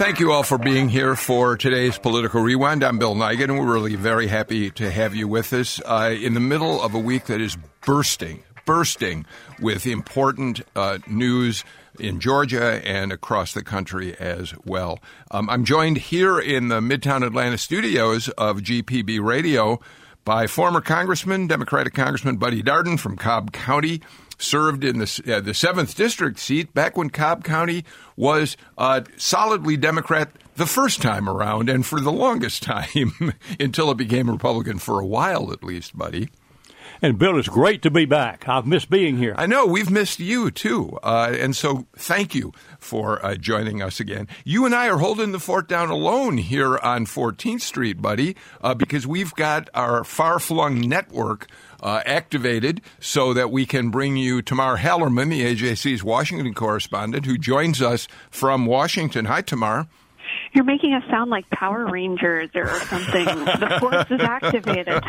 Thank you all for being here for today's Political Rewind. I'm Bill Nigut, and we're really very happy to have you with us uh, in the middle of a week that is bursting, bursting with important uh, news in Georgia and across the country as well. Um, I'm joined here in the Midtown Atlanta studios of GPB Radio by former Congressman, Democratic Congressman Buddy Darden from Cobb County served in the, uh, the 7th District seat back when Cobb County was uh, solidly Democrat the first time around and for the longest time until it became Republican for a while, at least, buddy. And Bill, it's great to be back. I've missed being here. I know we've missed you too, uh, and so thank you for uh, joining us again. You and I are holding the fort down alone here on 14th Street, buddy, uh, because we've got our far-flung network uh, activated so that we can bring you Tamar Hallerman, the AJC's Washington correspondent, who joins us from Washington. Hi, Tamar. You're making us sound like Power Rangers or something. the force is activated.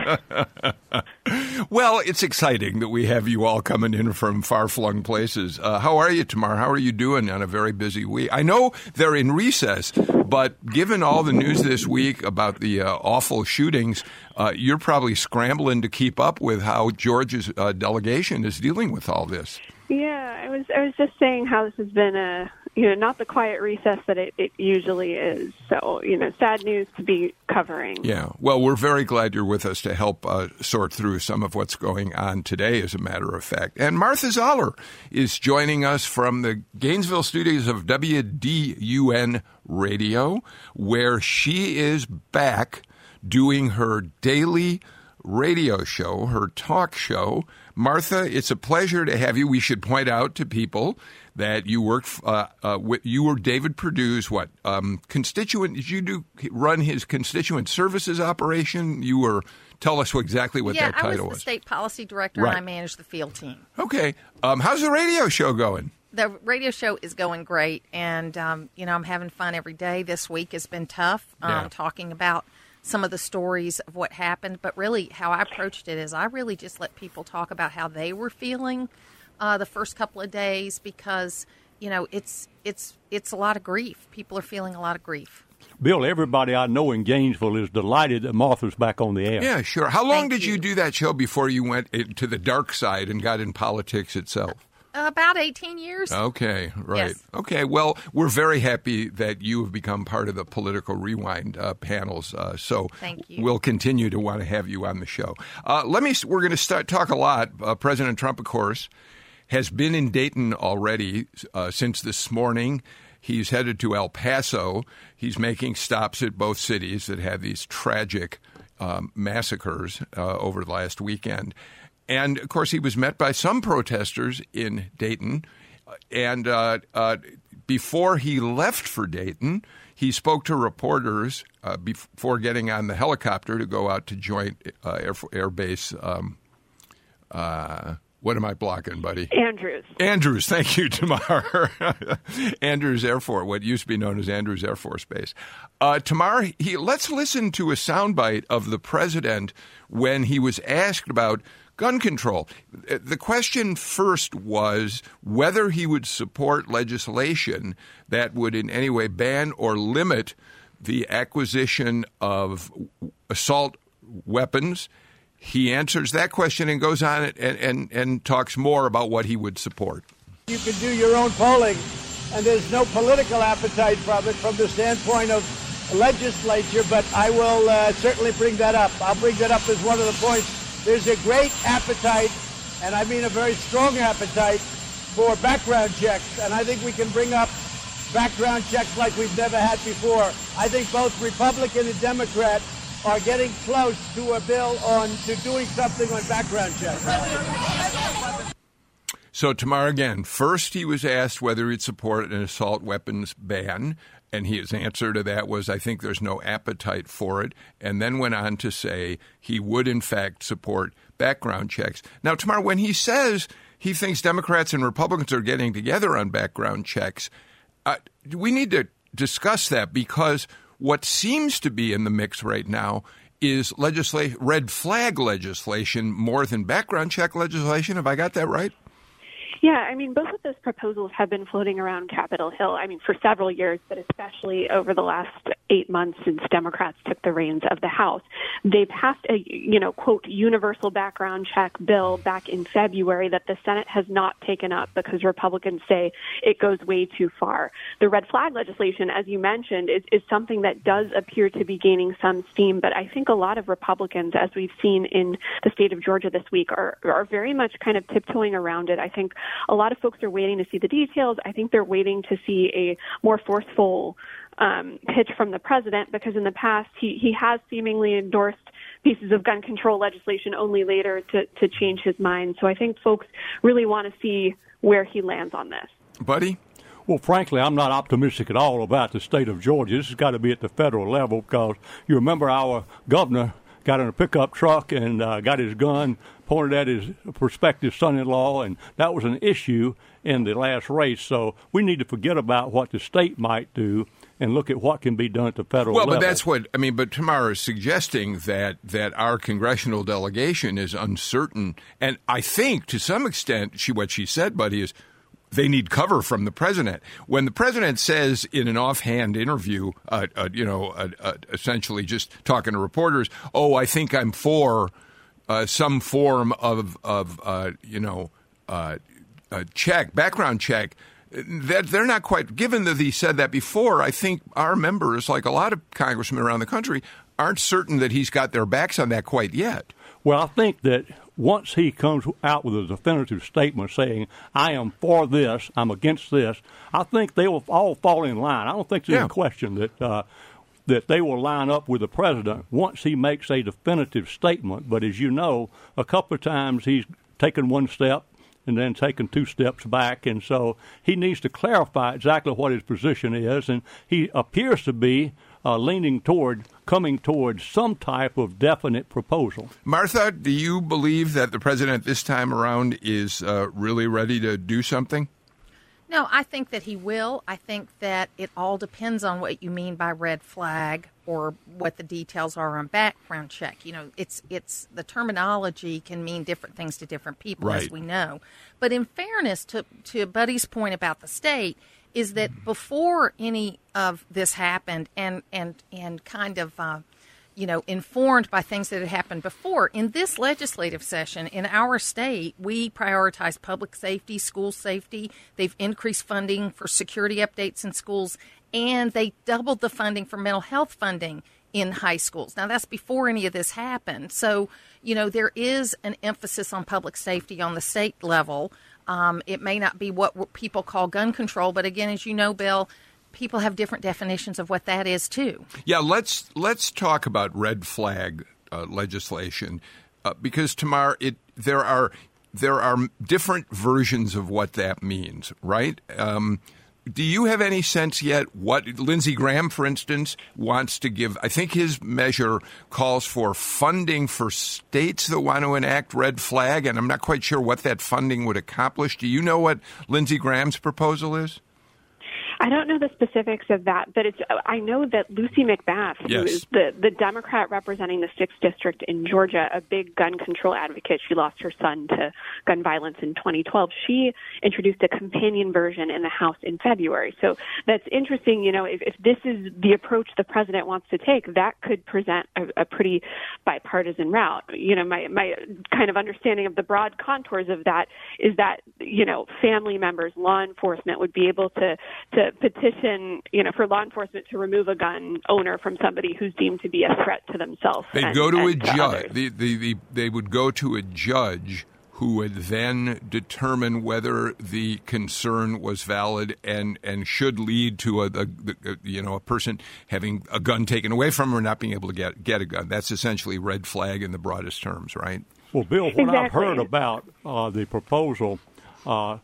well, it's exciting that we have you all coming in from far flung places. Uh, how are you, Tamar? How are you doing on a very busy week? I know they're in recess, but given all the news this week about the uh, awful shootings, uh, you're probably scrambling to keep up with how Georgia's uh, delegation is dealing with all this. Yeah, I was I was just saying how this has been a you know, not the quiet recess that it, it usually is. So, you know, sad news to be covering. Yeah. Well, we're very glad you're with us to help uh, sort through some of what's going on today, as a matter of fact. And Martha Zoller is joining us from the Gainesville studios of WDUN Radio, where she is back doing her daily radio show, her talk show. Martha, it's a pleasure to have you. We should point out to people that you worked. Uh, uh, you were David Perdue's what um, constituent? Did you do run his constituent services operation? You were. Tell us exactly what yeah, that title was. I was the state policy director, right. and I managed the field team. Okay, um, how's the radio show going? The radio show is going great, and um, you know I'm having fun every day. This week has been tough, um, yeah. talking about some of the stories of what happened. But really, how I approached it is I really just let people talk about how they were feeling uh, the first couple of days because you know it's it's it's a lot of grief. People are feeling a lot of grief. Bill, everybody I know in Gainesville is delighted that Martha's back on the air. Yeah, sure. How long Thank did you. you do that show before you went to the dark side and got in politics itself? About 18 years. Okay, right. Yes. Okay, well, we're very happy that you have become part of the Political Rewind uh, panels. Uh, so Thank you. we'll continue to want to have you on the show. Uh, let me, we're going to start talk a lot. Uh, President Trump, of course, has been in Dayton already uh, since this morning. He's headed to El Paso. He's making stops at both cities that had these tragic um, massacres uh, over the last weekend. And of course, he was met by some protesters in Dayton. And uh, uh, before he left for Dayton, he spoke to reporters uh, before getting on the helicopter to go out to Joint uh, Air, Air Base. Um, uh, what am I blocking, buddy? Andrews. Andrews, thank you, Tamar. Andrews Air Force, what used to be known as Andrews Air Force Base. Uh, Tamar, he, let's listen to a soundbite of the president when he was asked about gun control. Uh, the question first was whether he would support legislation that would in any way ban or limit the acquisition of assault weapons he answers that question and goes on and, and, and talks more about what he would support. You can do your own polling, and there's no political appetite from it from the standpoint of legislature, but I will uh, certainly bring that up. I'll bring that up as one of the points. There's a great appetite, and I mean a very strong appetite, for background checks, and I think we can bring up background checks like we've never had before. I think both Republican and Democrat are getting close to a bill on to doing something on background checks. So Tamar again, first he was asked whether he'd support an assault weapons ban, and his answer to that was, I think there's no appetite for it, and then went on to say he would in fact support background checks. Now, Tamar, when he says he thinks Democrats and Republicans are getting together on background checks, uh, we need to discuss that because what seems to be in the mix right now is red flag legislation more than background check legislation. Have I got that right? Yeah, I mean, both of those proposals have been floating around Capitol Hill, I mean, for several years, but especially over the last eight months since Democrats took the reins of the House. They passed a, you know, quote, universal background check bill back in February that the Senate has not taken up because Republicans say it goes way too far. The red flag legislation, as you mentioned, is, is something that does appear to be gaining some steam, but I think a lot of Republicans, as we've seen in the state of Georgia this week, are, are very much kind of tiptoeing around it. I think a lot of folks are waiting to see the details. I think they're waiting to see a more forceful um, pitch from the president because in the past he, he has seemingly endorsed pieces of gun control legislation only later to, to change his mind. So I think folks really want to see where he lands on this. Buddy? Well, frankly, I'm not optimistic at all about the state of Georgia. This has got to be at the federal level because you remember our governor got in a pickup truck and uh, got his gun pointed at his prospective son-in-law, and that was an issue in the last race. So we need to forget about what the state might do and look at what can be done at the federal well, level. but that's what I mean. But Tamara is suggesting that that our congressional delegation is uncertain, and I think to some extent, she what she said, buddy, is they need cover from the president. When the president says in an offhand interview, uh, uh, you know, uh, uh essentially just talking to reporters, "Oh, I think I'm for." uh, some form of of uh, you know uh, check, background check. That they're not quite. Given that he said that before, I think our members, like a lot of congressmen around the country, aren't certain that he's got their backs on that quite yet. Well, I think that once he comes out with a definitive statement saying, I am for this, I'm against this, I think they will all fall in line. I don't think there's yeah. any question that uh, that they will line up with the president once he makes a definitive statement. But as you know, a couple of times he's taken one step and then taken two steps back, and so he needs to clarify exactly what his position is, and he appears to be uh, leaning toward coming toward some type of definite proposal. Martha, do you believe that the president this time around is uh, really ready to do something? No, I think that he will. I think that it all depends on what you mean by red flag or what the details are on background check. You know, it's it's the terminology can mean different things to different people, right. as we know. But in fairness to to Buddy's point about the state, is that before any of this happened, and and and kind of. Uh, you know, informed by things that had happened before. In this legislative session in our state, we prioritize public safety, school safety. They've increased funding for security updates in schools, and they doubled the funding for mental health funding in high schools. Now, that's before any of this happened. So, you know, there is an emphasis on public safety on the state level. Um, it may not be what people call gun control, but again, as you know, Bill, people have different definitions of what that is too. Yeah, let's let's talk about red flag uh, legislation uh, because Tamar, it there are there are different versions of what that means, right? Um, do you have any sense yet what Lindsey Graham, for instance, wants to give? I think his measure calls for funding for states that want to enact red flag, and I'm not quite sure what that funding would accomplish. Do you know what Lindsey Graham's proposal is? I don't know the specifics of that, but it's I know that Lucy McBath, yes. who is the the Democrat representing the sixth district in Georgia, a big gun control advocate. She lost her son to gun violence in 2012. She introduced a companion version in the House in February. So that's interesting. You know, if, if this is the approach the president wants to take, that could present a, a pretty bipartisan route. You know, my my kind of understanding of the broad contours of that is that you know family members, law enforcement would be able to to petition, you know, for law enforcement to remove a gun owner from somebody who's deemed to be a threat to themselves. They'd and, go to a to judge. The, the, the, they would go to a judge who would then determine whether the concern was valid and, and should lead to a, a, a, you know a person having a gun taken away from them or not being able to get get a gun. That's essentially red flag in the broadest terms, right? Well, Bill, what exactly. I've heard about uh, the proposal uh,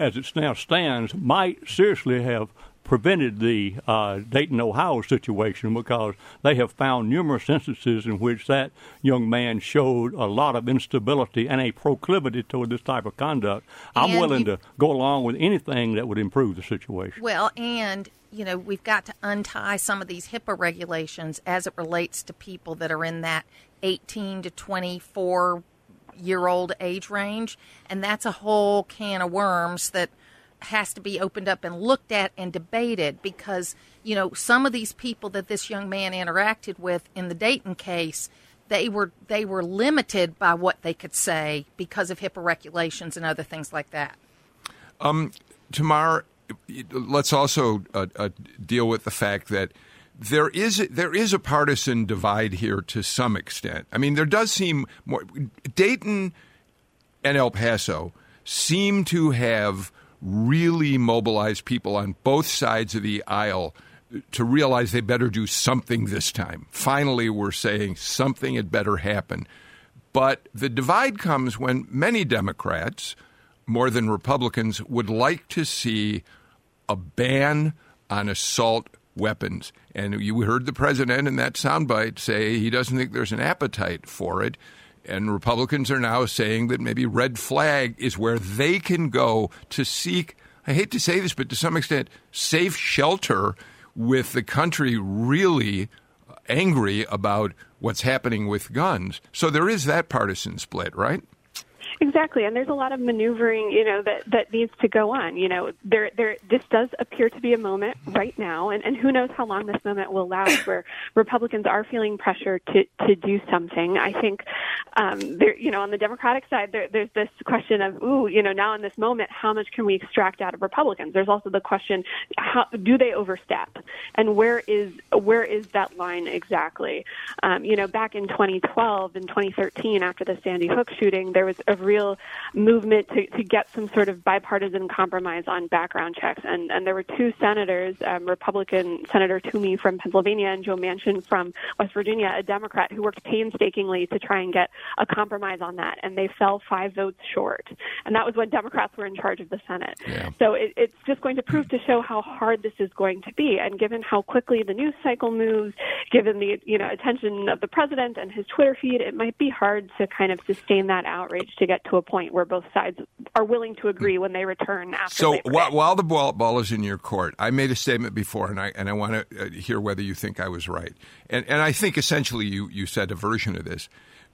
as it now stands might seriously have prevented the uh, Dayton, Ohio situation because they have found numerous instances in which that young man showed a lot of instability and a proclivity toward this type of conduct. I'm And willing to go along with anything that would improve the situation. Well, and you know, we've got to untie some of these HIPAA regulations as it relates to people that are in that 18 to 24 year old age range, and that's a whole can of worms that has to be opened up and looked at and debated because you know some of these people that this young man interacted with in the Dayton case they were they were limited by what they could say because of HIPAA regulations and other things like that. Tamar, let's also uh, uh, deal with the fact that there is there is a partisan divide here to some extent. I mean, there does seem more Dayton and El Paso seem to have really mobilized people on both sides of the aisle to realize they better do something this time. Finally, we're saying something had better happen. But the divide comes when many Democrats, more than Republicans, would like to see a ban on assault weapons. And you heard the president in that soundbite say he doesn't think there's an appetite for it. And Republicans are now saying that maybe red flag is where they can go to seek, I hate to say this, but to some extent, safe shelter with the country really angry about what's happening with guns. So there is that partisan split, right? Exactly, and there's a lot of maneuvering, you know, that that needs to go on. You know, there there this does appear to be a moment right now, and and who knows how long this moment will last, where Republicans are feeling pressure to to do something. I think, um, there, you know, on the Democratic side, there, there's this question of, ooh, you know, now in this moment, how much can we extract out of Republicans? There's also the question, how do they overstep, and where is where is that line exactly? Um, you know, back in 2012 and 2013, after the Sandy Hook shooting, there was a real movement to, to get some sort of bipartisan compromise on background checks. And, and there were two senators, um, Republican Senator Toomey from Pennsylvania and Joe Manchin from West Virginia, a Democrat, who worked painstakingly to try and get a compromise on that. And they fell five votes short. And that was when Democrats were in charge of the Senate. Yeah. So it, it's just going to prove to show how hard this is going to be. And given how quickly the news cycle moves, given the you know attention of the president and his Twitter feed, it might be hard to kind of sustain that outrage to get to a point where both sides are willing to agree when they return after. So while, while the ball, ball is in your court, I made a statement before, and I and I want to uh, hear whether you think I was right. And and I think essentially you you said a version of this.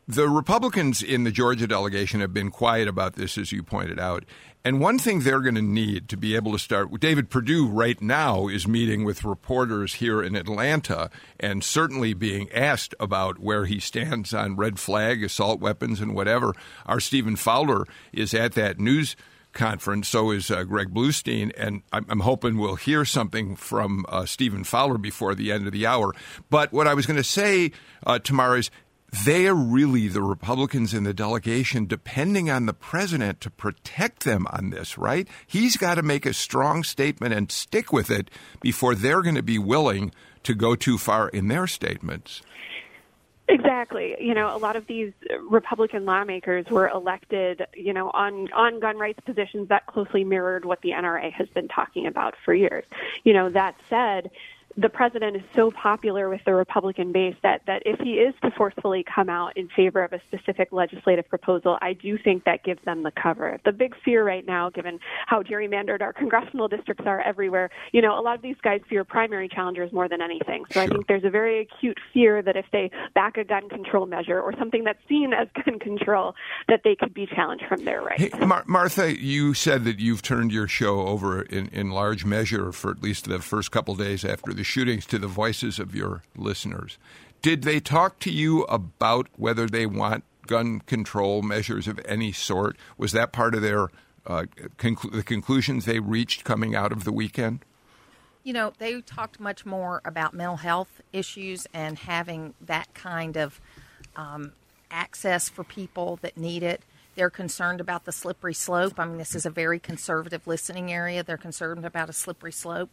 The Republicans in the Georgia delegation have been quiet about this, as you pointed out. And one thing they're going to need to be able to start, David Perdue right now is meeting with reporters here in Atlanta and certainly being asked about where he stands on red flag, assault weapons, and whatever. Our Stephen Fowler is at that news conference. So is uh, Greg Bluestein, and I'm, I'm hoping we'll hear something from uh, Stephen Fowler before the end of the hour. But what I was going to say, uh, Tamara, is they are really the Republicans in the delegation depending on the president to protect them on this, right? He's got to make a strong statement and stick with it before they're going to be willing to go too far in their statements. Exactly. You know, a lot of these Republican lawmakers were elected, you know, on on gun rights positions that closely mirrored what the NRA has been talking about for years. You know, that said, the president is so popular with the Republican base that, that if he is to forcefully come out in favor of a specific legislative proposal, I do think that gives them the cover. The big fear right now, given how gerrymandered our congressional districts are everywhere, you know, a lot of these guys fear primary challengers more than anything. So I think there's a very acute fear that if they back a gun control measure or something that's seen as gun control, that they could be challenged from their rights. Hey, Mar- Martha, you said that you've turned your show over in, in large measure for at least the first couple days after the shootings to the voices of your listeners. Did they talk to you about whether they want gun control measures of any sort? Was that part of their uh, conclu- the conclusions they reached coming out of the weekend? You know, they talked much more about mental health issues and having that kind of um, access for people that need it. They're concerned about the slippery slope. I mean, this is a very conservative listening area. They're concerned about a slippery slope.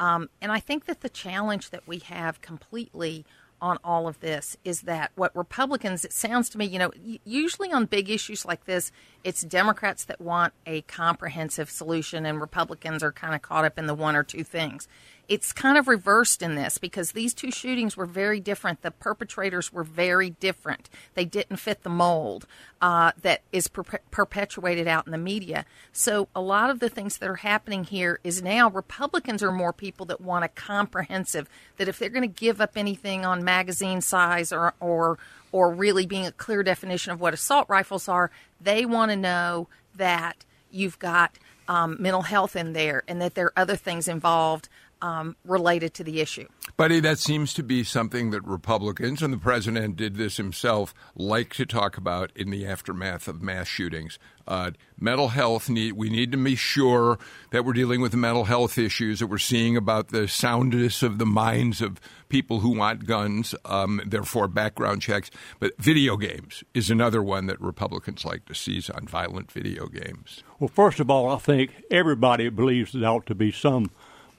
Um, and I think that the challenge that we have completely on all of this is that what Republicans, it sounds to me, you know, usually on big issues like this, it's Democrats that want a comprehensive solution, and Republicans are kind of caught up in the one or two things it's kind of reversed in this because these two shootings were very different. The perpetrators were very different. They didn't fit the mold uh, that is per- perpetuated out in the media. So a lot of the things that are happening here is now Republicans are more people that want a comprehensive. That if they're going to give up anything on magazine size or or or really being a clear definition of what assault rifles are, they want to know that you've got um, mental health in there and that there are other things involved um, related to the issue. Buddy, that seems to be something that Republicans, and the president did this himself, like to talk about in the aftermath of mass shootings. Uh, mental health need we need to be sure that we're dealing with the mental health issues that we're seeing about the soundness of the minds of people who want guns. Um, therefore, background checks. But video games is another one that Republicans like to seize on violent video games. Well, first of all, I think everybody believes there ought to be some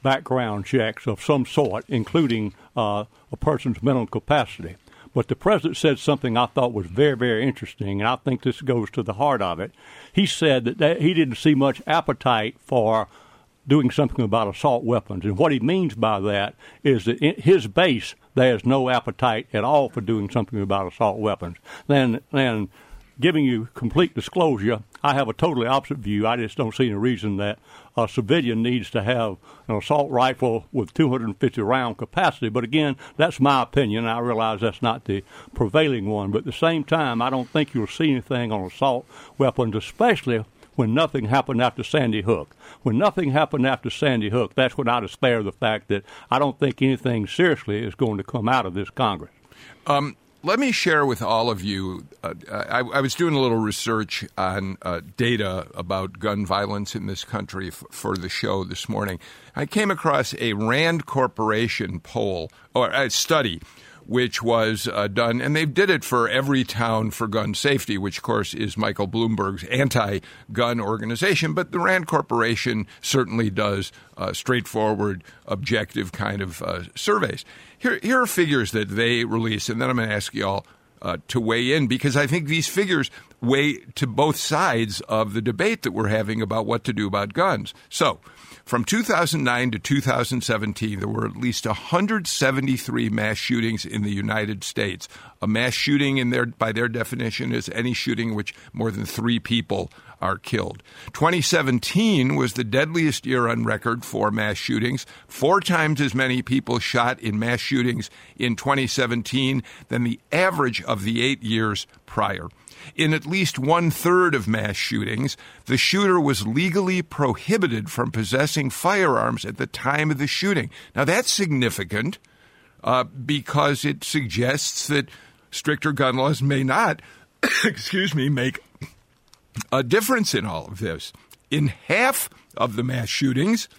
background checks of some sort, including uh, a person's mental capacity. But the president said something I thought was very, very interesting, and I think this goes to the heart of it. He said that, that he didn't see much appetite for doing something about assault weapons. And what he means by that is that in his base, there's no appetite at all for doing something about assault weapons. Then, then giving you complete disclosure, I have a totally opposite view. I just don't see any reason that a civilian needs to have an assault rifle with 250 round capacity. But again, that's my opinion. I realize that's not the prevailing one. But at the same time, I don't think you'll see anything on assault weapons, especially when nothing happened after Sandy Hook. When nothing happened after Sandy Hook, that's when I despair the fact that I don't think anything seriously is going to come out of this Congress. Um, let me share with all of you. Uh, I, I, was doing a little research on uh, data about gun violence in this country f- for the show this morning. I came across a Rand Corporation poll or a study which was uh, done, and they did it for every town for gun safety, which of course is Michael Bloomberg's anti-gun organization. But the Rand Corporation certainly does uh, straightforward, objective kind of uh, surveys. Here, here are figures that they release, and then I'm going to ask you all uh, to weigh in because I think these figures weigh to both sides of the debate that we're having about what to do about guns. So, from 2009 to 2017, there were at least 173 mass shootings in the United States. A mass shooting, in their, by their definition, is any shooting in which more than three people are killed. 2017 was the deadliest year on record for mass shootings. Four times as many people shot in mass shootings in 2017 than the average of the eight years prior. In at least one third of mass shootings, the shooter was legally prohibited from possessing firearms at the time of the shooting. Now, that's significant uh, because it suggests that stricter gun laws may not, excuse me, make a difference in all of this. In half of the mass shootings,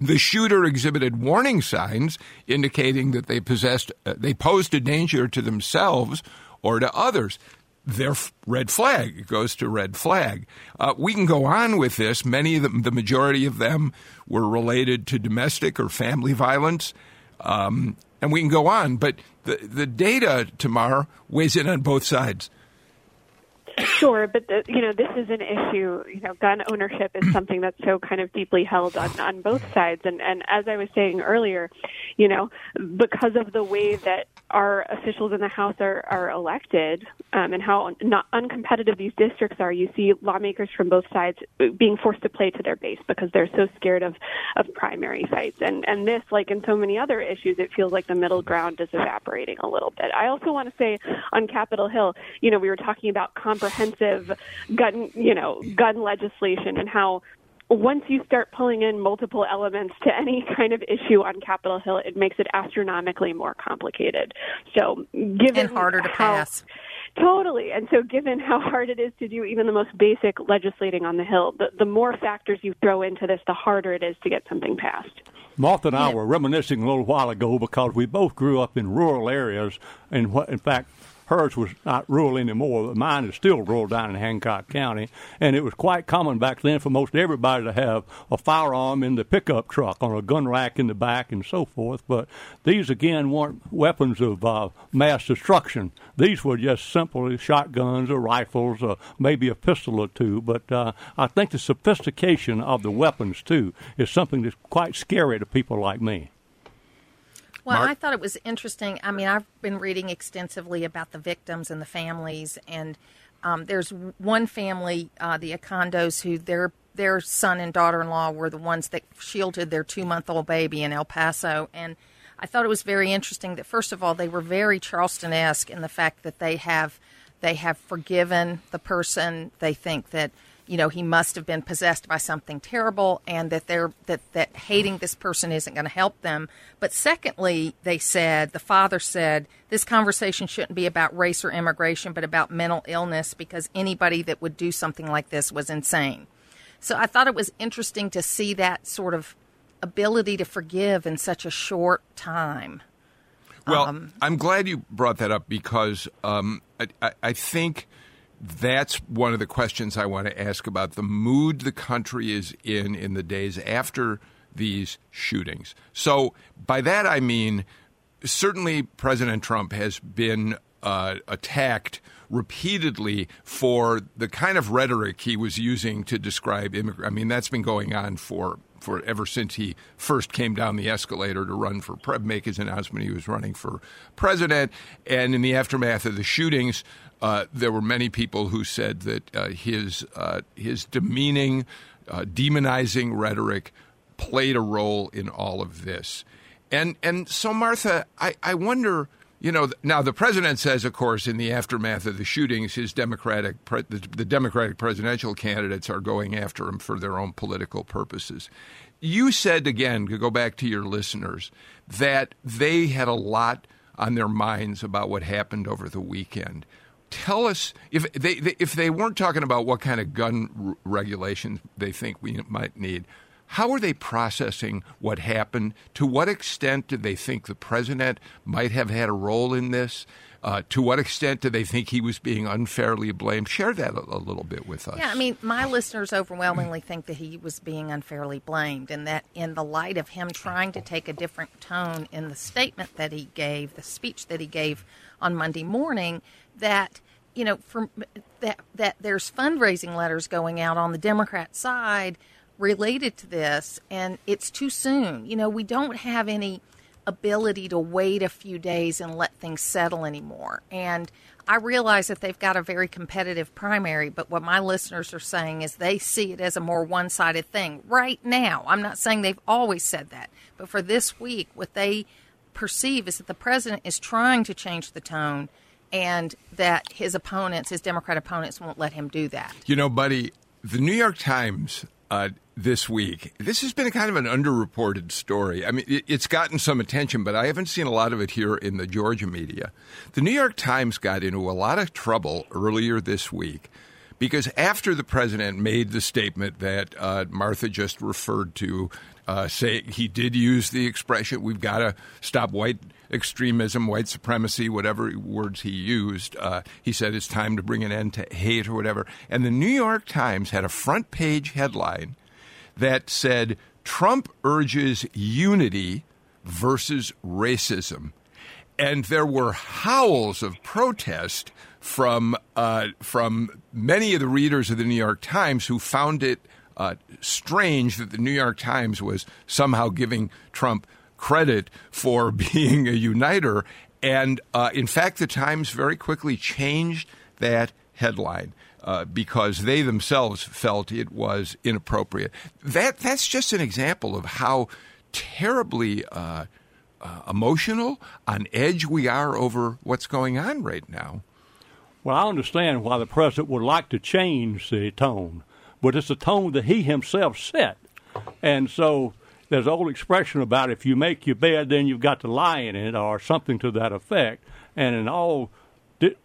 the shooter exhibited warning signs indicating that they possessed, uh, they posed a danger to themselves or to others their red flag. It goes to red flag. Uh, we can go on with this. Many of them, the majority of them, were related to domestic or family violence, um, and we can go on. But the the data, Tamar, weighs in on both sides. Sure, but the, you know this is an issue. You know, gun ownership is something that's so kind of deeply held on on both sides. And and as I was saying earlier, you know, because of the way that our officials in the House are are elected um, and how not uncompetitive these districts are, you see lawmakers from both sides being forced to play to their base because they're so scared of of primary fights. And and this, like in so many other issues, it feels like the middle ground is evaporating a little bit. I also want to say on Capitol Hill, you know, we were talking about comprehensive gun, you know, gun legislation and how once you start pulling in multiple elements to any kind of issue on Capitol Hill, it makes it astronomically more complicated. So, given and harder to how, pass. Totally. And so, given how hard it is to do even the most basic legislating on the Hill, the, the more factors you throw into this, the harder it is to get something passed. Martha and I were reminiscing a little while ago because we both grew up in rural areas, and what, in fact, hers was not rural anymore. But mine is still rural down in Hancock County, and it was quite common back then for most everybody to have a firearm in the pickup truck on a gun rack in the back and so forth. But these again weren't weapons of uh, mass destruction. These were just simply shotguns or rifles, or maybe a pistol or two. But uh, I think the sophistication of the weapons too is something that's quite scary to people like me. Well, Mark? I thought it was interesting. I mean, I've been reading extensively about the victims and the families, and um, there's one family, uh, the Anchondos, who their their son and daughter-in-law were the ones that shielded their two-month-old baby in El Paso, and I thought it was very interesting that first of all they were very Charleston-esque in the fact that they have they have forgiven the person. They think that you know he must have been possessed by something terrible and that they're that that hating this person isn't going to help them. But secondly they said the father said this conversation shouldn't be about race or immigration but about mental illness because anybody that would do something like this was insane. So i thought it was interesting to see that sort of ability to forgive in such a short time. Well um, i'm glad you brought that up because um, I, I, I think that's one of the questions I want to ask about the mood the country is in in the days after these shootings. So, by that I mean, certainly President Trump has been uh, attacked repeatedly for the kind of rhetoric he was using to describe immigrants. I mean, that's been going on for for ever since he first came down the escalator to run for pre- make his announcement he was running for president, and in the aftermath of the shootings, uh, there were many people who said that uh, his uh, his demeaning, uh, demonizing rhetoric played a role in all of this, and and so Martha, I, I wonder. You know, now the president says, of course, in the aftermath of the shootings, his Democratic pre- the, the Democratic presidential candidates are going after him for their own political purposes. You said again, to go back to your listeners, that they had a lot on their minds about what happened over the weekend tell us if they, they, if they weren't talking about what kind of gun r- regulations they think we might need. How are they processing what happened? To what extent do they think the president might have had a role in this? Uh, to what extent do they think he was being unfairly blamed? Share that a, a, little bit with us. Yeah, I mean, my listeners overwhelmingly think that he was being unfairly blamed, and that in the light of him trying to take a different tone in the statement that he gave, the speech that he gave on Monday morning, that you know, from that that there's fundraising letters going out on the Democrat side related to this, and it's too soon. You know, we don't have any ability to wait a few days and let things settle anymore. And I realize that they've got a very competitive primary, but what my listeners are saying is they see it as a more one sided thing right now. I'm not saying they've always said that, but for this week, what they perceive is that the president is trying to change the tone and that his opponents, his Democrat opponents, won't let him do that. You know, buddy, the New York Times uh, this week, this has been a kind of an underreported story. I mean, it, it's gotten some attention, but I haven't seen a lot of it here in the Georgia media. The New York Times got into a lot of trouble earlier this week because after the president made the statement that uh, Martha just referred to, uh, say he did use the expression, "We've got to stop white." extremism, white supremacy, whatever words he used. Uh, he said it's time to bring an end to hate or whatever. And the New York Times had a front page headline that said Trump urges unity versus racism. And there were howls of protest from uh, from many of the readers of the New York Times who found it uh, strange that the New York Times was somehow giving Trump credit for being a uniter. And uh, in fact, the Times very quickly changed that headline. Uh, because they themselves felt it was inappropriate. That that's just an example of how terribly uh, uh, emotional, on edge we are over what's going on right now. Well, I understand why the president would like to change the tone, but it's a tone that he himself set, and so there's an old expression about if you make your bed, then you've got to lie in it, or something to that effect. And in all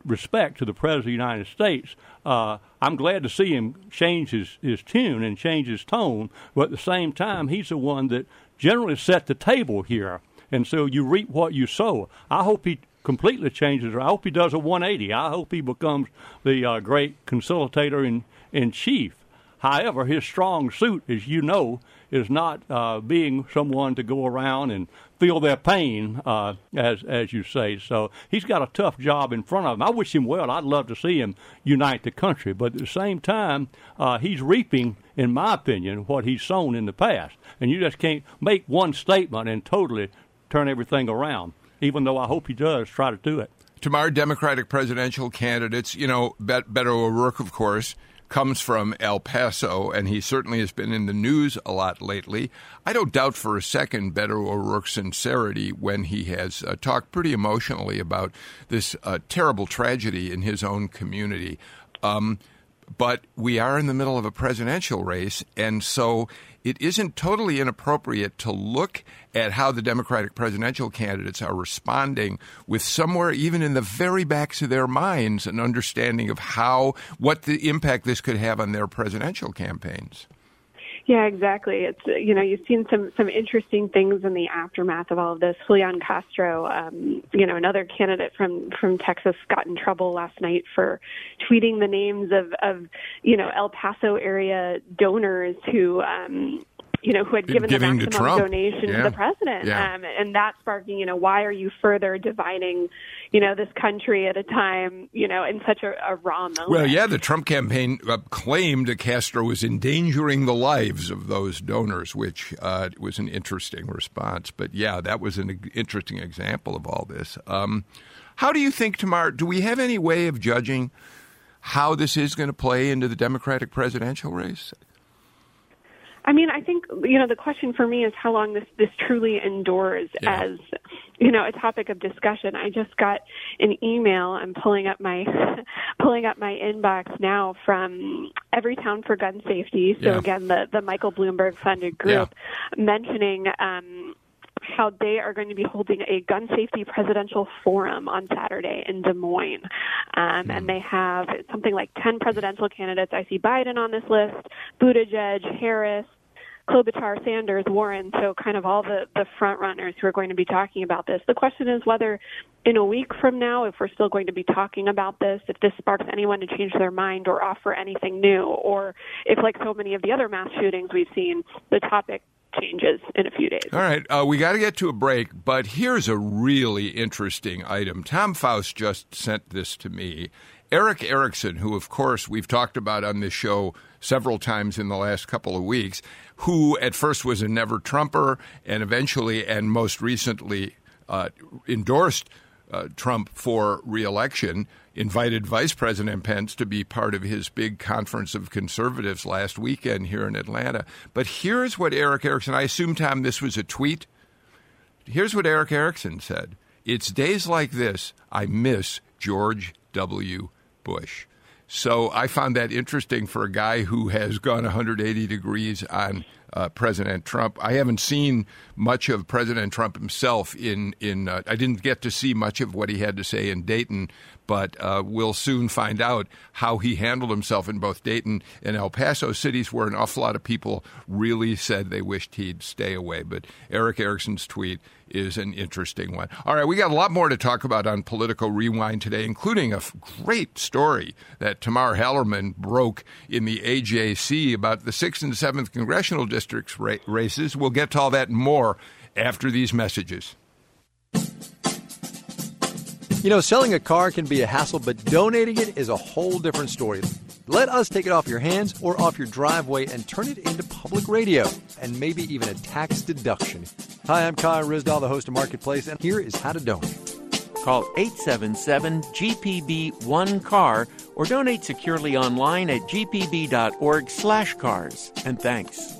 respect to the President of the United States, uh, I'm glad to see him change his, his tune and change his tone, but at the same time, he's the one that generally set the table here. And so you reap what you sow. I hope he completely changes. I hope he does a 180. I hope he becomes the uh, great conciliator in in chief. However, his strong suit, as you know, is not uh, being someone to go around and feel their pain, uh, as as you say. So he's got a tough job in front of him. I wish him well. I'd love to see him unite the country, but at the same time, uh, he's reaping, in my opinion, what he's sown in the past. And you just can't make one statement and totally turn everything around. Even though I hope he does try to do it. Tomorrow, Democratic presidential candidates, you know, Beto O'Rourke, of course, comes from El Paso, and he certainly has been in the news a lot lately. I don't doubt for a second Beto O'Rourke's sincerity when he has uh, talked pretty emotionally about this uh, terrible tragedy in his own community. Um, but we are in the middle of a presidential race, and so it isn't totally inappropriate to look at how the Democratic presidential candidates are responding with somewhere even in the very backs of their minds an understanding of how what the impact this could have on their presidential campaigns. Yeah, exactly. It's you know you've seen some some interesting things in the aftermath of all of this. Julian Castro, um, you know, another candidate from from Texas, got in trouble last night for tweeting the names of of you know El Paso area donors who um, you know, who had given the maximum donation yeah. to the president. Yeah. Um, and that sparking, you know, why are you further dividing, you know, this country at a time, you know, in such a, a raw moment? Well, yeah, the Trump campaign uh, claimed that Castro was endangering the lives of those donors, which uh, was an interesting response. But yeah, that was an interesting example of all this. Um, how do you think tomorrow? Do we have any way of judging how this is going to play into the Democratic presidential race? I mean, I think you know the question for me is how long this this truly endures yeah. as you know a topic of discussion. I just got an email. I'm pulling up my pulling up my inbox now from Everytown for Gun Safety. So yeah. again, the the Michael Bloomberg funded group yeah. mentioning. Um, how they are going to be holding a gun safety presidential forum on Saturday in Des Moines. Um, And hmm. they have something like 10 presidential candidates. I see Biden on this list, Buttigieg, Harris, Klobuchar, Sanders, Warren, so kind of all the, the front runners who are going to be talking about this. The question is whether in a week from now, if we're still going to be talking about this, if this sparks anyone to change their mind or offer anything new, or if, like so many of the other mass shootings we've seen, the topic changes in a few days. All right, uh, we got to get to a break, but here's a really interesting item. Tom Faust just sent this to me. Erick Erickson, who, of course, we've talked about on this show several times in the last couple of weeks, who at first was a never Trumper and eventually and most recently uh, endorsed uh, Trump for reelection, invited Vice President Pence to be part of his big conference of conservatives last weekend here in Atlanta. But here's what Erick Erickson, I assume, Tom, this was a tweet. Here's what Erick Erickson said It's days like this I miss George W. Bush. So I found that interesting for a guy who has gone 180 degrees on uh, President Trump. I haven't seen much of President Trump himself in in. Uh, I didn't get to see much of what he had to say in Dayton, but uh, we'll soon find out how he handled himself in both Dayton and El Paso, cities where an awful lot of people really said they wished he'd stay away. But Erick Erickson's tweet is an interesting one. All right, we got a lot more to talk about on Political Rewind today, including a great story that Tamar Hallerman broke in the AJC about the 6th and 7th congressional districts ra- races. We'll get to all that and more after these messages. You know, selling a car can be a hassle, but donating it is a whole different story. Let us take it off your hands or off your driveway and turn it into public radio and maybe even a tax deduction. Hi, I'm Kai Ryssdal, the host of Marketplace, and here is how to donate. Call 877 GPB 1 car or donate securely online at gpb.org/slash cars. And thanks.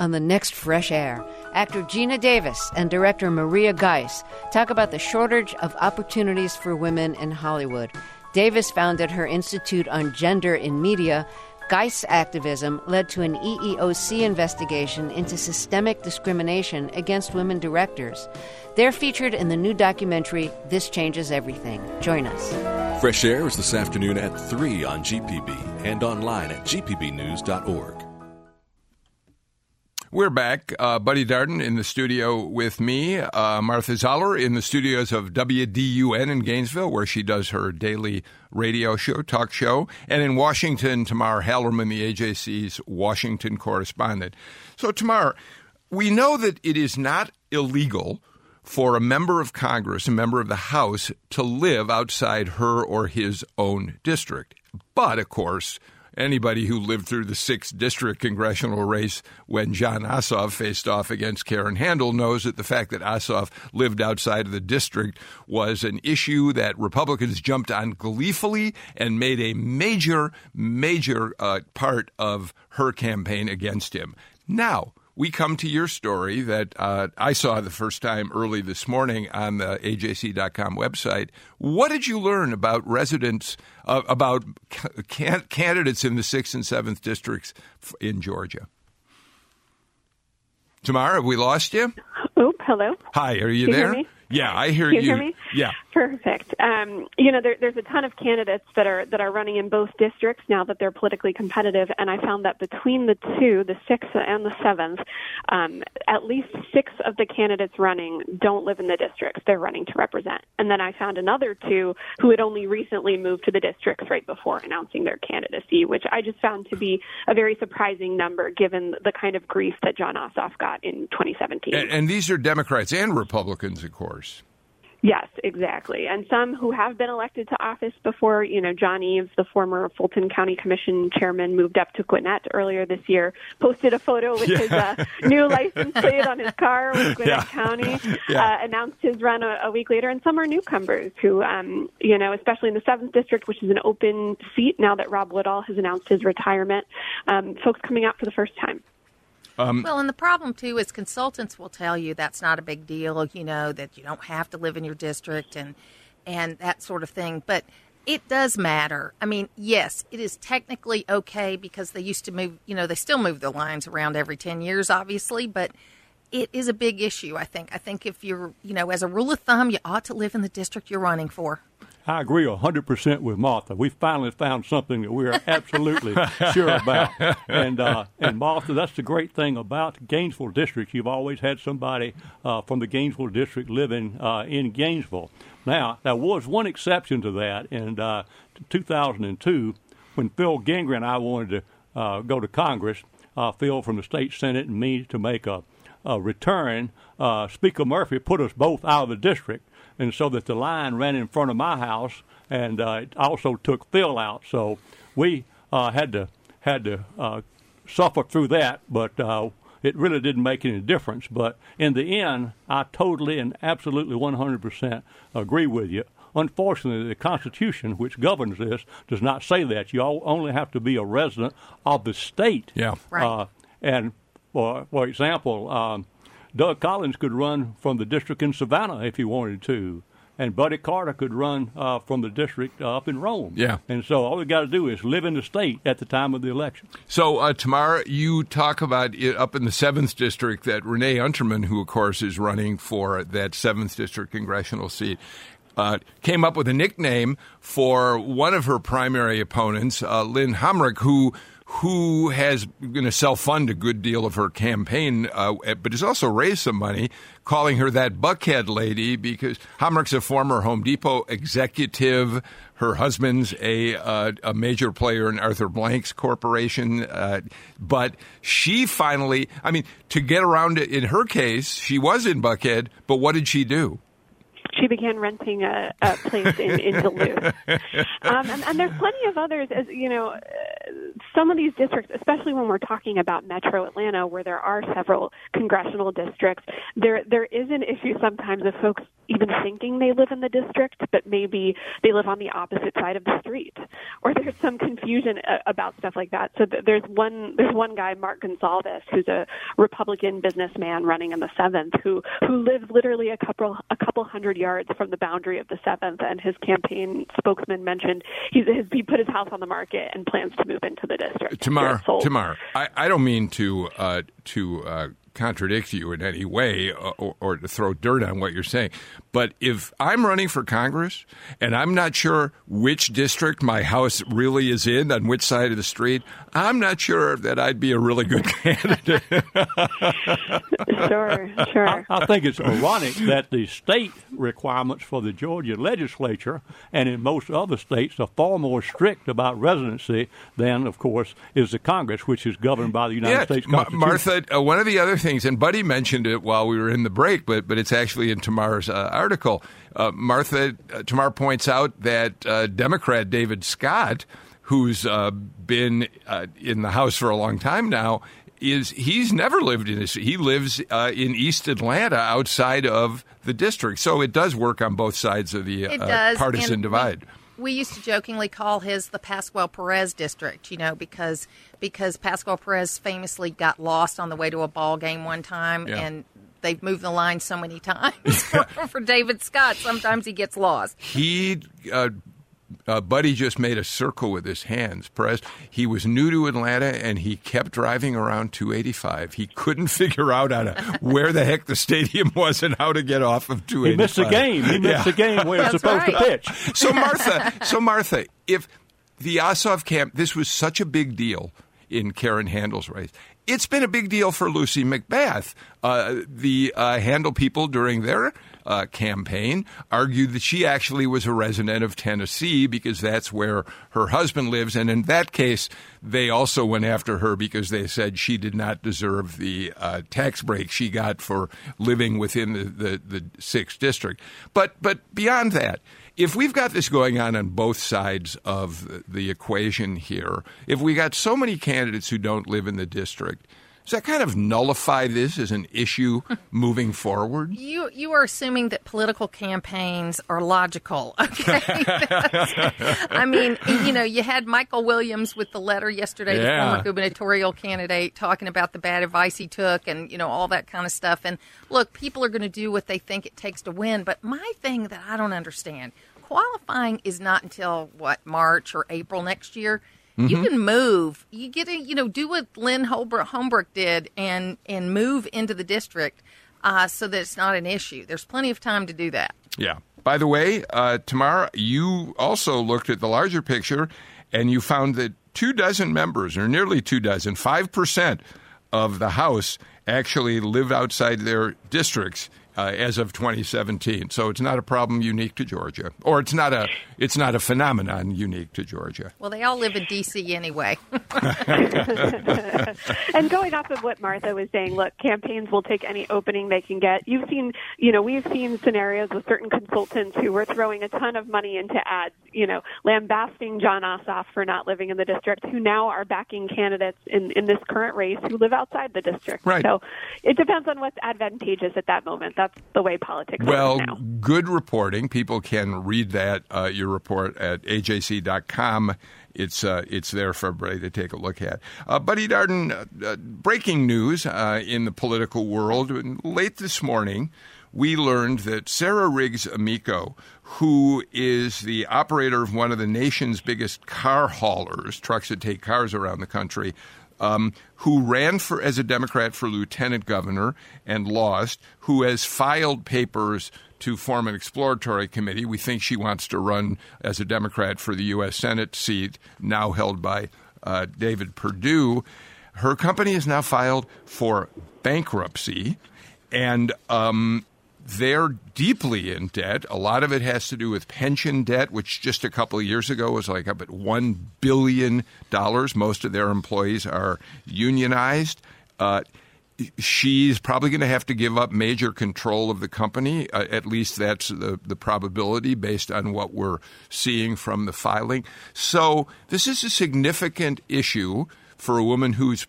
On the next Fresh Air, actor Geena Davis and director Maria Giese talk about the shortage of opportunities for women in Hollywood. Davis founded her Institute on Gender in Media. Giese activism led to an EEOC investigation into systemic discrimination against women directors. They're featured in the new documentary, This Changes Everything. Join us. Fresh Air is this afternoon at 3 on GPB and online at gpbnews.org. We're back. Uh, Buddy Darden in the studio with me, uh, Martha Zoller in the studios of WDUN in Gainesville, where she does her daily radio show, talk show, and in Washington, Tamar Hallerman, the AJC's Washington correspondent. So, Tamar, we know that it is not illegal for a member of Congress, a member of the House, to live outside her or his own district. But, of course, anybody who lived through the 6th District congressional race when Jon Ossoff faced off against Karen Handel knows that the fact that Ossoff lived outside of the district was an issue that Republicans jumped on gleefully and made a major, major uh, part of her campaign against him. Now, we come to your story that uh, I saw the first time early this morning on the AJC.com website. What did you learn about residents, uh, about can- candidates in the 6th and 7th districts in Georgia? Tamara, have we lost you? Oh, hello. Hi, are you Can there? Yeah, I hear you. you. Hear me? Yeah. Perfect. Um, you know, there, there's a ton of candidates that are that are running in both districts now that they're politically competitive, and I found that between the two, the sixth and the seventh, um, at least six of the candidates running don't live in the districts they're running to represent. And then I found another two who had only recently moved to the districts right before announcing their candidacy, which I just found to be a very surprising number given the kind of grief that Jon Ossoff got in 2017. And, and these are Democrats and Republicans, of course. Yes, exactly. And some who have been elected to office before, you know, John Eaves, the former Fulton County Commission chairman, moved up to Gwinnett earlier this year, posted a photo with yeah. his uh, new license plate on his car with Gwinnett yeah. County, yeah. Uh, announced his run a, a, week later. And some are newcomers who, um, you know, especially in the 7th District, which is an open seat now that Rob Woodall has announced his retirement, um, folks coming out for the first time. Um, well, and the problem too is consultants will tell you that's not a big deal. You know that you don't have to live in your district and and that sort of thing. But it does matter. I mean, yes, it is technically okay because they used to move. You know, they still move the lines around every ten years, obviously, but it is a big issue. I think. I think if you're, you know, as a rule of thumb, you ought to live in the district you're running for. I agree 100% with Martha. We finally found something that we're absolutely sure about. And, uh, and Martha, that's the great thing about Gainesville District. You've always had somebody uh, from the Gainesville District living uh, in Gainesville. Now, there was one exception to that in uh, 2002 when Phil Gingrey and I wanted to uh, go to Congress. Uh, Phil from the state senate and me to make a, a return. Speaker Murphy put us both out of the district and so that the line ran in front of my house, and uh, it also took Phil out. So we uh, had to had to uh, suffer through that, but uh, it really didn't make any difference. But in the end, I totally and absolutely 100% agree with you. Unfortunately, the Constitution, which governs this, does not say that. You only have to be a resident of the state. Yeah. Right. Uh, and for for example, um, Doug Collins could run from the district in Savannah if he wanted to. And Buddy Carter could run uh, from the district uh, up in Rome. Yeah. And so all we got to do is live in the state at the time of the election. So, uh, Tamara, you talk about it up in the 7th District that Renee Unterman, who, of course, is running for that 7th District congressional seat, uh, came up with a nickname for one of her primary opponents, uh, Lynn Homrich, who who has going to self fund a good deal of her campaign, uh, but has also raised some money, calling her that Buckhead lady because Homrich's a former Home Depot executive. Her husband's a uh, a major player in Arthur Blank's corporation, uh, but she finally, I mean, to get around it in her case, she was in Buckhead, but what did she do? She began renting a, a place in, in Duluth. Um, and, and there's plenty of others, as you know, uh, some of these districts, especially when we're talking about Metro Atlanta, where there are several congressional districts, there there is an issue sometimes of folks even thinking they live in the district, but maybe they live on the opposite side of the street, or there's some confusion uh, about stuff like that. So there's one there's one guy, Mark Gonzalez, who's a Republican businessman running in the seventh, who who lives literally a couple a couple hundred yards from the boundary of the seventh, and his campaign spokesman mentioned he's, he put his house on the market and plans to move into the district. Tamar, Tamar, I, I don't mean to uh, to uh, contradict you in any way uh, or, or, to throw dirt on what you're saying. But if I'm running for Congress and I'm not sure which district my house really is in, on which side of the street, I'm not sure that I'd be a really good candidate. sure, sure. I, I, think it's ironic that the state requirements for the Georgia legislature and in most other states are far more strict about residency than, of course, is the Congress, which is governed by the United yeah, States Constitution. Martha, uh, one of the other things, and Buddy mentioned it while we were in the break, but but it's actually in Tamar's uh, article. Uh, Martha uh, Tamar points out that uh, Democrat David Scott, who's uh, been uh, in the House for a long time now, is he's never lived in this. He lives in East Atlanta, outside of the district. So it does work on both sides of the partisan and divide. We, we used to jokingly call his the Pascual Perez district, you know, because because Pascual Perez famously got lost on the way to a ball game one time, yeah. and they've moved the line so many times for, for, David Scott. Sometimes he gets lost. He. Uh, uh, Buddy just made a circle with his hands. Perez, he was new to Atlanta and he kept driving around 285. He couldn't figure out how to, where the heck the stadium was and how to get off of 285. He missed a game. He missed yeah. a game where he's supposed right. to pitch. So Martha, so Martha, if the Ossoff camp, this was such a big deal in Karen Handel's race. It's been a big deal for Lucy McBath. Uh, the uh, Handel people during their uh, campaign argued that she actually was a resident of Tennessee because that's where her husband lives. And in that case, they also went after her because they said she did not deserve the uh, tax break she got for living within the, the, the sixth district. But but beyond that, if we've got this going on on both sides of the equation here, if we got so many candidates who don't live in the district, does that kind of nullify this as an issue moving forward? You you are assuming that political campaigns are logical. Okay, I mean, you know, you had Michael Williams with the letter yesterday, yeah. the former gubernatorial candidate, talking about the bad advice he took, and you know all that kind of stuff. And look, people are going to do what they think it takes to win. But my thing that I don't understand qualifying is not until what March or April next year. Mm-hmm. You can move. You get to, you know, do what Lynn Holbrook, did and and move into the district uh, so that it's not an issue. There's plenty of time to do that. Yeah. By the way, uh, Tamara, you also looked at the larger picture and you found that two dozen members, or nearly two dozen, 5% of the House actually live outside their districts uh, as of 2017. So it's not a problem unique to Georgia, or it's not a it's not a phenomenon unique to Georgia. Well, they all live in D.C. anyway. and going off of what Martha was saying, look, campaigns will take any opening they can get. You've seen, you know, we've seen scenarios with certain consultants who were throwing a ton of money into ads, you know, lambasting Jon Ossoff for not living in the district, who now are backing candidates in in this current race who live outside the district. Right. So it depends on what's advantageous at that moment. That's the way politics well, now. good reporting. People can read that uh, your report at ajc.com. It's uh, it's there for everybody to take a look at. Uh, Buddy Darden, uh, uh, breaking news uh, in the political world. Late this morning, we learned that Sarah Riggs Amico, who is the operator of one of the nation's biggest car haulers, trucks that take cars around the country, um, who ran for as a Democrat for lieutenant governor and lost, who has filed papers to form an exploratory committee. We think she wants to run as a Democrat for the U.S. Senate seat now held by uh, David Perdue. Her company has now filed for bankruptcy, and um, they're deeply in debt. A lot of it has to do with pension debt, which just a couple of years ago was like up at $1 billion. Most of their employees are unionized. Uh, she's probably going to have to give up major control of the company. Uh, at least that's the, the probability based on what we're seeing from the filing. So this is a significant issue for a woman who's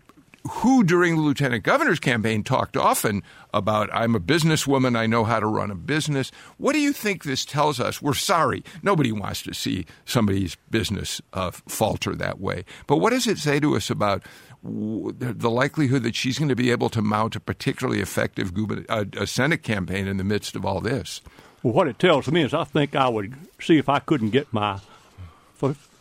who during the lieutenant governor's campaign talked often about I'm a businesswoman, I know how to run a business. What do you think this tells us? We're sorry, nobody wants to see somebody's business uh, falter that way. But what does it say to us about the likelihood that she's going to be able to mount a particularly effective uh, a Senate campaign in the midst of all this? Well, what it tells me is I think I would see if I couldn't get my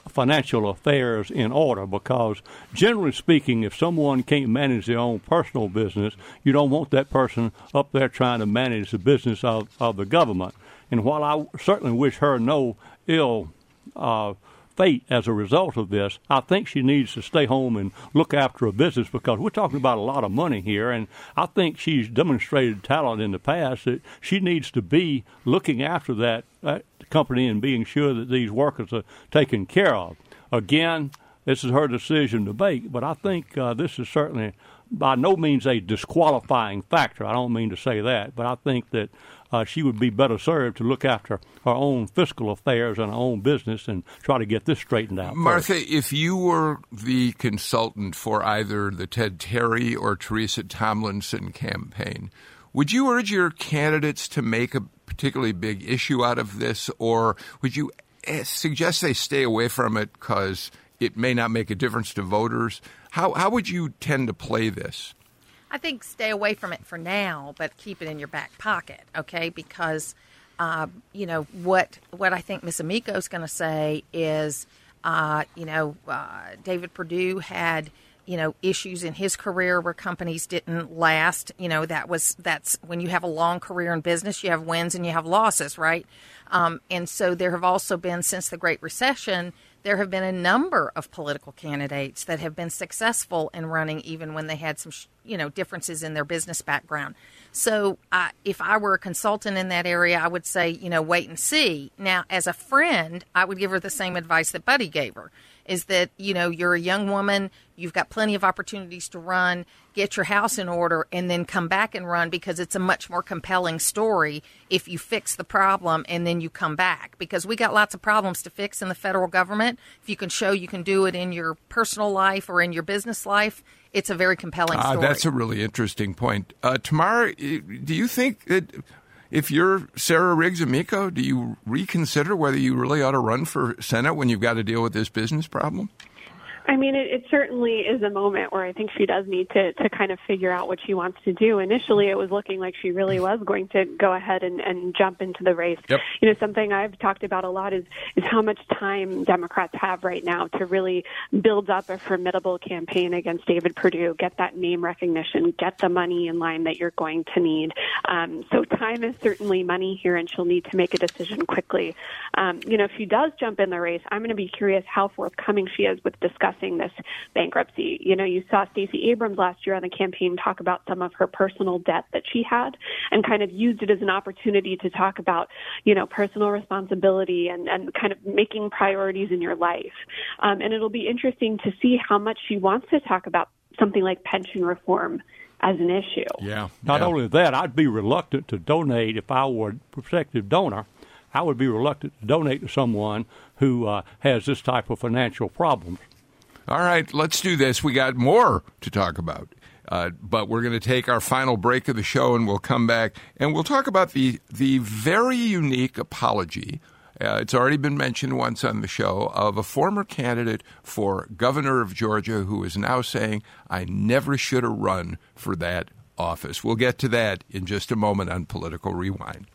financial affairs in order because, generally speaking, if someone can't manage their own personal business, you don't want that person up there trying to manage the business of, of the government. And while I certainly wish her no ill uh, fate as a result of this, I think she needs to stay home and look after a business because we're talking about a lot of money here. And I think she's demonstrated talent in the past that she needs to be looking after that, that company and being sure that these workers are taken care of. Again, this is her decision to make, but I think uh, this is certainly by no means a disqualifying factor. I don't mean to say that, but I think that uh, she would be better served to look after her own fiscal affairs and her own business and try to get this straightened out. Martha, first. if you were the consultant for either the Ted Terry or Teresa Tomlinson campaign, would you urge your candidates to make a particularly big issue out of this, or would you eh, suggest they stay away from it because it may not make a difference to voters? How, how would you tend to play this? I think stay away from it for now, but keep it in your back pocket, okay? Because, uh, you know, what what I think Miss Amico is going to say is, uh, you know, uh, David Perdue had you know issues in his career where companies didn't last you know that was that's when you have a long career in business you have wins and you have losses right? Um, and so there have also been since the great recession there have been a number of political candidates that have been successful in running even when they had some you know differences in their business background. So uh, if i were a consultant in that area i would say you know wait and see. Now as a friend i would give her the same advice that buddy gave her is that you know you're a young woman you've got plenty of opportunities to run get your house in order and then come back and run because it's a much more compelling story if you fix the problem and then you come back because we got lots of problems to fix in the federal government if you can show you can do it in your personal life or in your business life it's a very compelling story. Uh, that's a really interesting point. Uh, Tamara, do you think that if you're Sarah Riggs Amico, do you reconsider whether you really ought to run for Senate when you've got to deal with this business problem? I mean, it, it certainly is a moment where I think she does need to, to kind of figure out what she wants to do. Initially, it was looking like she really mm-hmm. was going to go ahead and, and jump into the race. Yep. You know, something I've talked about a lot is, is how much time Democrats have right now to really build up a formidable campaign against David Perdue, get that name recognition, get the money in line that you're going to need. Um, so time is certainly money here, and she'll need to make a decision quickly. Um, you know, if she does jump in the race, I'm going to be curious how forthcoming she is with discussing this bankruptcy. You know, you saw Stacey Abrams last year on the campaign talk about some of her personal debt that she had and kind of used it as an opportunity to talk about, you know, personal responsibility and, and kind of making priorities in your life. Um, and it'll be interesting to see how much she wants to talk about something like pension reform as an issue. Yeah. Not yeah. only that, I'd be reluctant to donate if I were a prospective donor. I would be reluctant to donate to someone who uh, has this type of financial problem. All right, let's do this. We got more to talk about. Uh, but we're going to take our final break of the show and we'll come back and we'll talk about the, the very unique apology. Uh, it's already been mentioned once on the show of a former candidate for governor of Georgia who is now saying, I never should have run for that office. We'll get to that in just a moment on Political Rewind.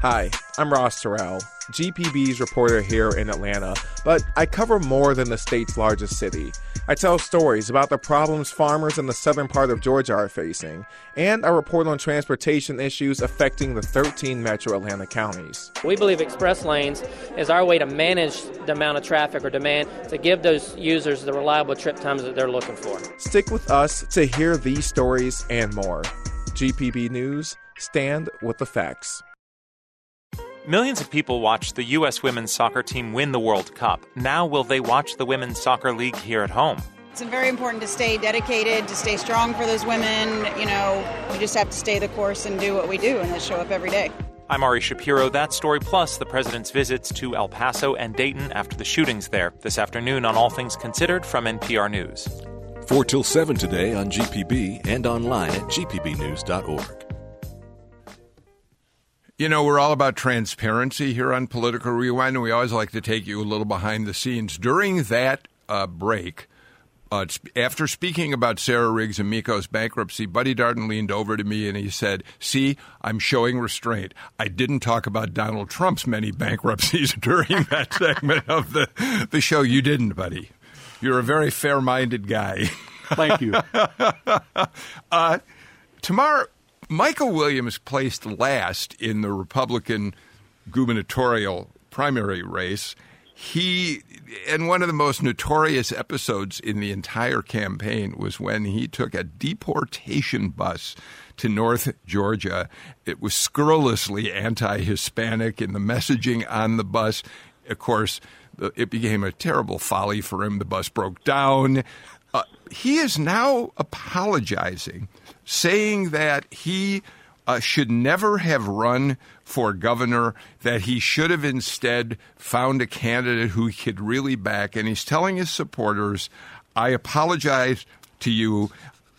Hi, I'm Ross Terrell, GPB's reporter here in Atlanta, but I cover more than the state's largest city. I tell stories about the problems farmers in the southern part of Georgia are facing, and I report on transportation issues affecting the 13 metro Atlanta counties. We believe express lanes is our way to manage the amount of traffic or demand to give those users the reliable trip times that they're looking for. Stick with us to hear these stories and more. GPB News, stand with the facts. Millions of people watched the U.S. women's soccer team win the World Cup. Now, will they watch the Women's Soccer League here at home? It's very important to stay dedicated, to stay strong for those women. You know, we just have to stay the course and do what we do and just show up every day. I'm Ari Shapiro. That story plus the president's visits to El Paso and Dayton after the shootings there this afternoon on All Things Considered from NPR News. 4 till 7 today on GPB and online at gpbnews.org. You know, we're all about transparency here on Political Rewind, and we always like to take you a little behind the scenes. During that uh, break, Uh, after speaking about Sarah Riggs Amico's bankruptcy, Buddy Darden leaned over to me and he said, See, I'm showing restraint. I didn't talk about Donald Trump's many bankruptcies during that segment of the, the show. You didn't, Buddy. You're a very fair minded guy. Thank you. uh, tomorrow, Michael Williams placed last in the Republican gubernatorial primary race. He, and one of the most notorious episodes in the entire campaign was when he took a deportation bus to North Georgia. It was scurrilously anti Hispanic in the messaging on the bus. Of course, it became a terrible folly for him. The bus broke down. Uh, he is now apologizing, saying that he uh, should never have run for governor, that he should have instead found a candidate who he could really back. And he's telling his supporters, I apologize to you.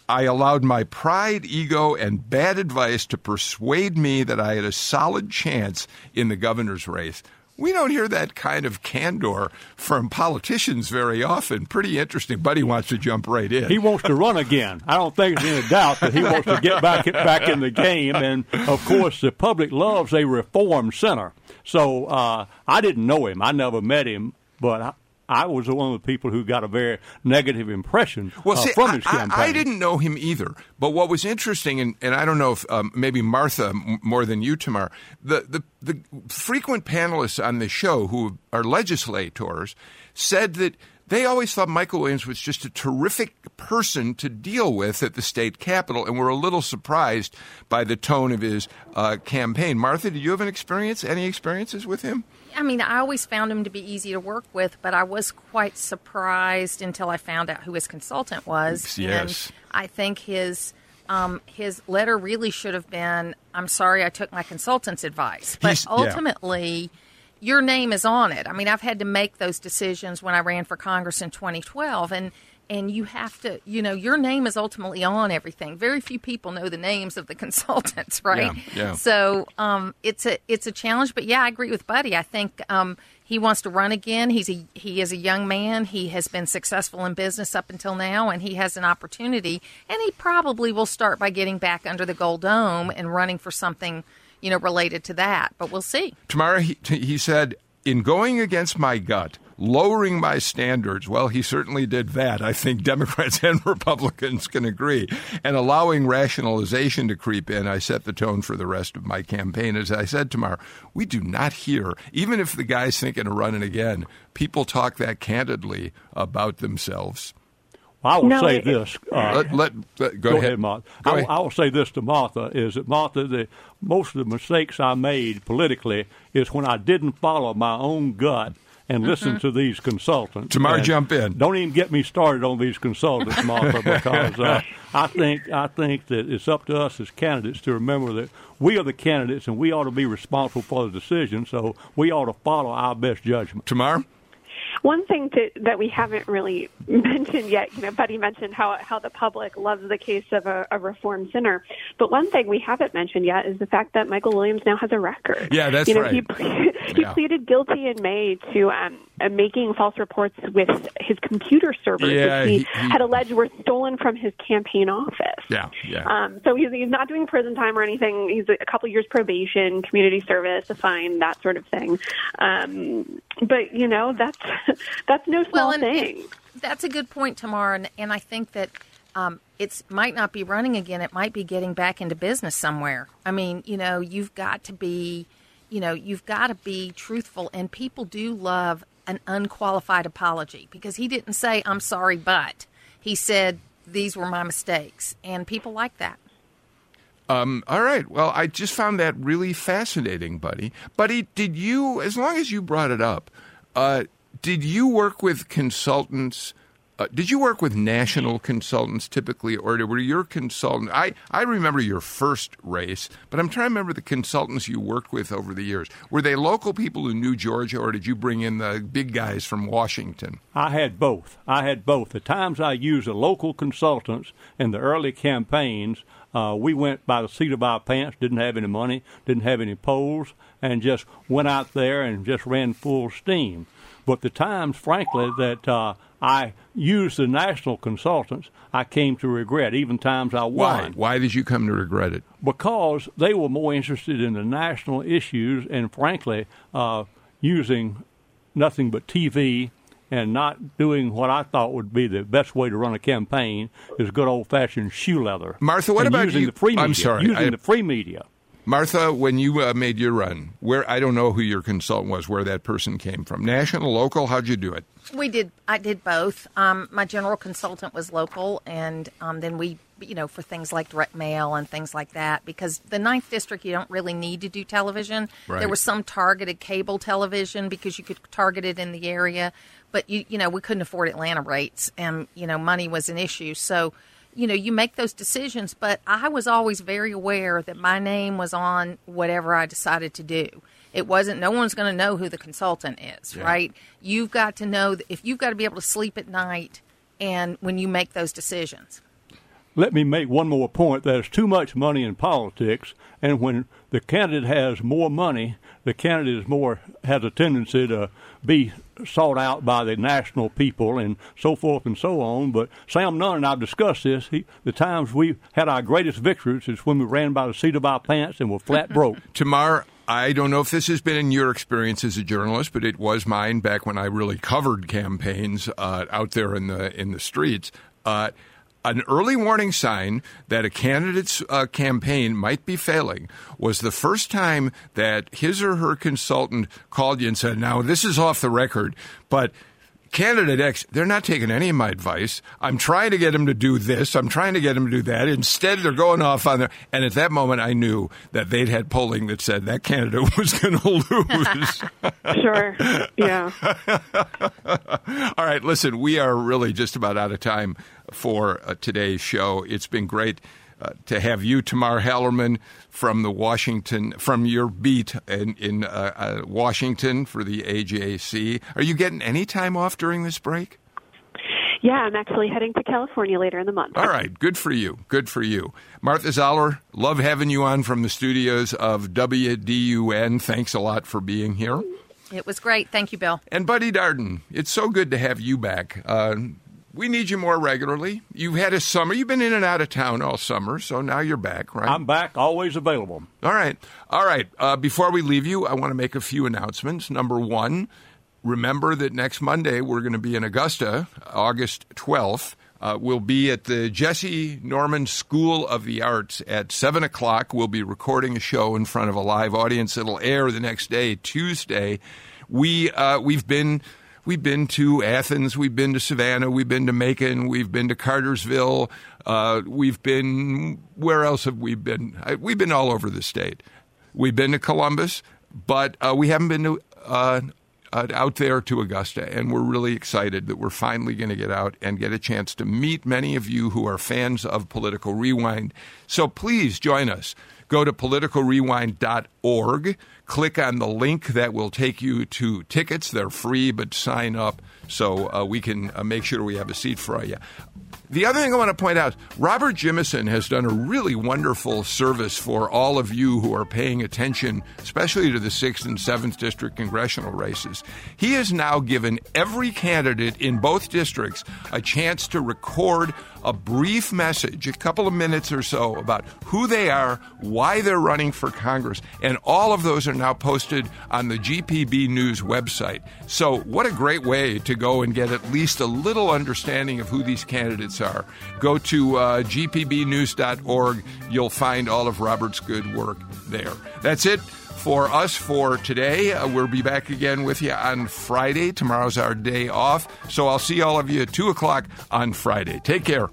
I allowed my pride, ego, and bad advice to persuade me that I had a solid chance in the governor's race. We don't hear that kind of candor from politicians very often. Pretty interesting. Buddy wants to jump right in. He wants to run again. I don't think there's any doubt that he wants to get back back in the game. And of course, the public loves a reform center. So uh, I didn't know him. I never met him, but I was one of the people who got a very negative impression well, uh, see, from his I, campaign. I, didn't know him either. But what was interesting, and, and I don't know if um, maybe Martha more than you, Tamar, the, the, the frequent panelists on the show who are legislators said that they always thought Michael Williams was just a terrific person to deal with at the state capitol and were a little surprised by the tone of his uh, campaign. Martha, did you have an experience, any experiences with him? I mean, I always found him to be easy to work with, but I was quite surprised until I found out who his consultant was. Yes. And I think his um, his letter really should have been, "I'm sorry, I took my consultant's advice," but He's- yeah. ultimately. Your name is on it. I mean, I've had to make those decisions when I ran for Congress in 2012, and and you have to, you know, your name is ultimately on everything. Very few people know the names of the consultants, right? Yeah, yeah. So um, it's a it's a challenge, but yeah, I agree with Buddy. I think um, he wants to run again. He's a he is a young man. He has been successful in business up until now, and he has an opportunity. And he probably will start by getting back under the gold dome and running for something, you know, related to that. But we'll see. Tomorrow, he, he said, in going against my gut, lowering my standards, well, he certainly did that. I think Democrats and Republicans can agree. And allowing rationalization to creep in, I set the tone for the rest of my campaign. As I said tomorrow, we do not hear, even if the guy's thinking of running again, people talk that candidly about themselves. I will No, say it- this. Uh, Let- let- let- go ahead. Martha. Go I, ahead. I will say this to Martha: is that Martha, the most of the mistakes I made politically is when I didn't follow my own gut and listen Mhm. to these consultants. Tamar, jump in. Don't even get me started on these consultants, Martha, because uh, I think I think that it's up to us as candidates to remember that we are the candidates and we ought to be responsible for the decision. So we ought to follow our best judgment. Tamar. One thing to, that we haven't really mentioned yet, you know, Buddy mentioned how how the public loves the case of a, a reform sinner, but one thing we haven't mentioned yet is the fact that Michael Williams now has a record. Yeah, that's you know, right. He, ple- he Yeah. pleaded guilty in May to um, making false reports with his computer servers, Yeah, which he, he- he- had alleged were stolen from his campaign office. Yeah, yeah. Um, so he's, he's not doing prison time or anything. He's a couple years probation, community service, a fine, that sort of thing. Um, but you know, that's that's no small Well, thing. That's a good point, Tamara, and, and I think that um, it's might not be running again. It might be getting back into business somewhere. I mean, you know, you've got to be, you know, you've got to be truthful, and people do love an unqualified apology because he didn't say "I'm sorry," but he said these were my mistakes, and people like that. Um, all right. Well, I just found that really fascinating, buddy. Buddy, did you, as long as you brought it up, uh, did you work with consultants? Uh, did you work with national consultants typically, or were your consultant? I, I remember your first race, but I'm trying to remember the consultants you worked with over the years. Were they local people who knew Georgia, or did you bring in the big guys from Washington? I had both. I had both. The times I used the local consultants in the early campaigns, uh, we went by the seat of our pants, didn't have any money, didn't have any polls, and just went out there and just ran full steam. But the times, frankly, that uh, I used the national consultants, I came to regret, even times I Why? won. Why did you come to regret it? Because they were more interested in the national issues and, frankly, uh, using nothing but TV and not doing what I thought would be the best way to run a campaign is good old fashioned shoe leather. Martha, what about using you? the free media? I'm sorry, using I- the free media. Martha, when you uh, made your run, where I don't know who your consultant was, where that person came from, national, local, how'd you do it? We did. I did both. Um, my general consultant was local, and um, then we, you know, for things like direct mail and things like that. Because the ninth district, you don't really need to do television. Right. There was some targeted cable television because you could target it in the area, but you, you know, we couldn't afford Atlanta rates, and you know, money was an issue. So, you know, you make those decisions. But I was always very aware that my name was on whatever I decided to do. It wasn't. No one's going to know who the consultant is, Yeah. right? You've got to know that if you've got to be able to sleep at night, and when you make those decisions. Let me make one more point. There's too much money in politics, and when the candidate has more money, the candidate is more has a tendency to be sought out by the national people and so forth and so on. But Sam Nunn and I've discussed this. He, the times we had our greatest victories is when we ran by the seat of our pants and were flat broke. Tamar, I don't know if this has been in your experience as a journalist, but it was mine back when I really covered campaigns uh, out there in the in the streets. Uh, an early warning sign that a candidate's uh, campaign might be failing was the first time that his or her consultant called you and said, "Now this is off the record, but." Candidate X, they're not taking any of my advice. I'm trying to get them to do this. I'm trying to get them to do that. Instead, they're going off on their. And at that moment, I knew that they'd had polling that said that candidate was going to lose. Sure. Yeah. All right, listen, we are really just about out of time for uh, today's show. It's been great uh, to have you, Tamar Hallerman, from the Washington, from your beat in, in uh, uh, Washington for the AJC. Are you getting any time off during this break? Yeah, I'm actually heading to California later in the month. All right, good for you. Good for you. Martha Zoller, love having you on from the studios of WDUN. Thanks a lot for being here. It was great. Thank you, Bill. And Buddy Darden, it's so good to have you back. We need you more regularly. You've had a summer. You've been in and out of town all summer, so now you're back, right? I'm back, always available. All right. All right. Uh, before we leave you, I want to make a few announcements. Number one, remember that next Monday we're going to be in Augusta, August 12th. Uh, we'll be at the Jessye Norman School of the Arts at 7 o'clock. We'll be recording a show in front of a live audience. It'll air the next day, Tuesday. We, uh, we've been. We've been to Athens, we've been to Savannah, we've been to Macon, we've been to Cartersville, uh, we've been, where else have we been? We've been all over the state. We've been to Columbus, but uh, we haven't been to, uh, uh, out there to Augusta, and we're really excited that we're finally going to get out and get a chance to meet many of you who are fans of Political Rewind. So please join us. Go to politicalrewind.org, click on the link that will take you to tickets. They're free, but sign up so uh, we can uh, make sure we have a seat for you. The other thing I want to point out Robert Jimison has done a really wonderful service for all of you who are paying attention, especially to the 6th and 7th District congressional races. He has now given every candidate in both districts a chance to record a brief message, a couple of minutes or so, about who they are, why they're running for Congress, and all of those are now posted on the GPB News website. So, what a great way to go and get at least a little understanding of who these candidates are. Go to uh, gpbnews.org. You'll find all of Robert's good work there. That's it for us for today. Uh, we'll be back again with you on Friday. Tomorrow's our day off. So I'll see all of you at 2 o'clock on Friday. Take care.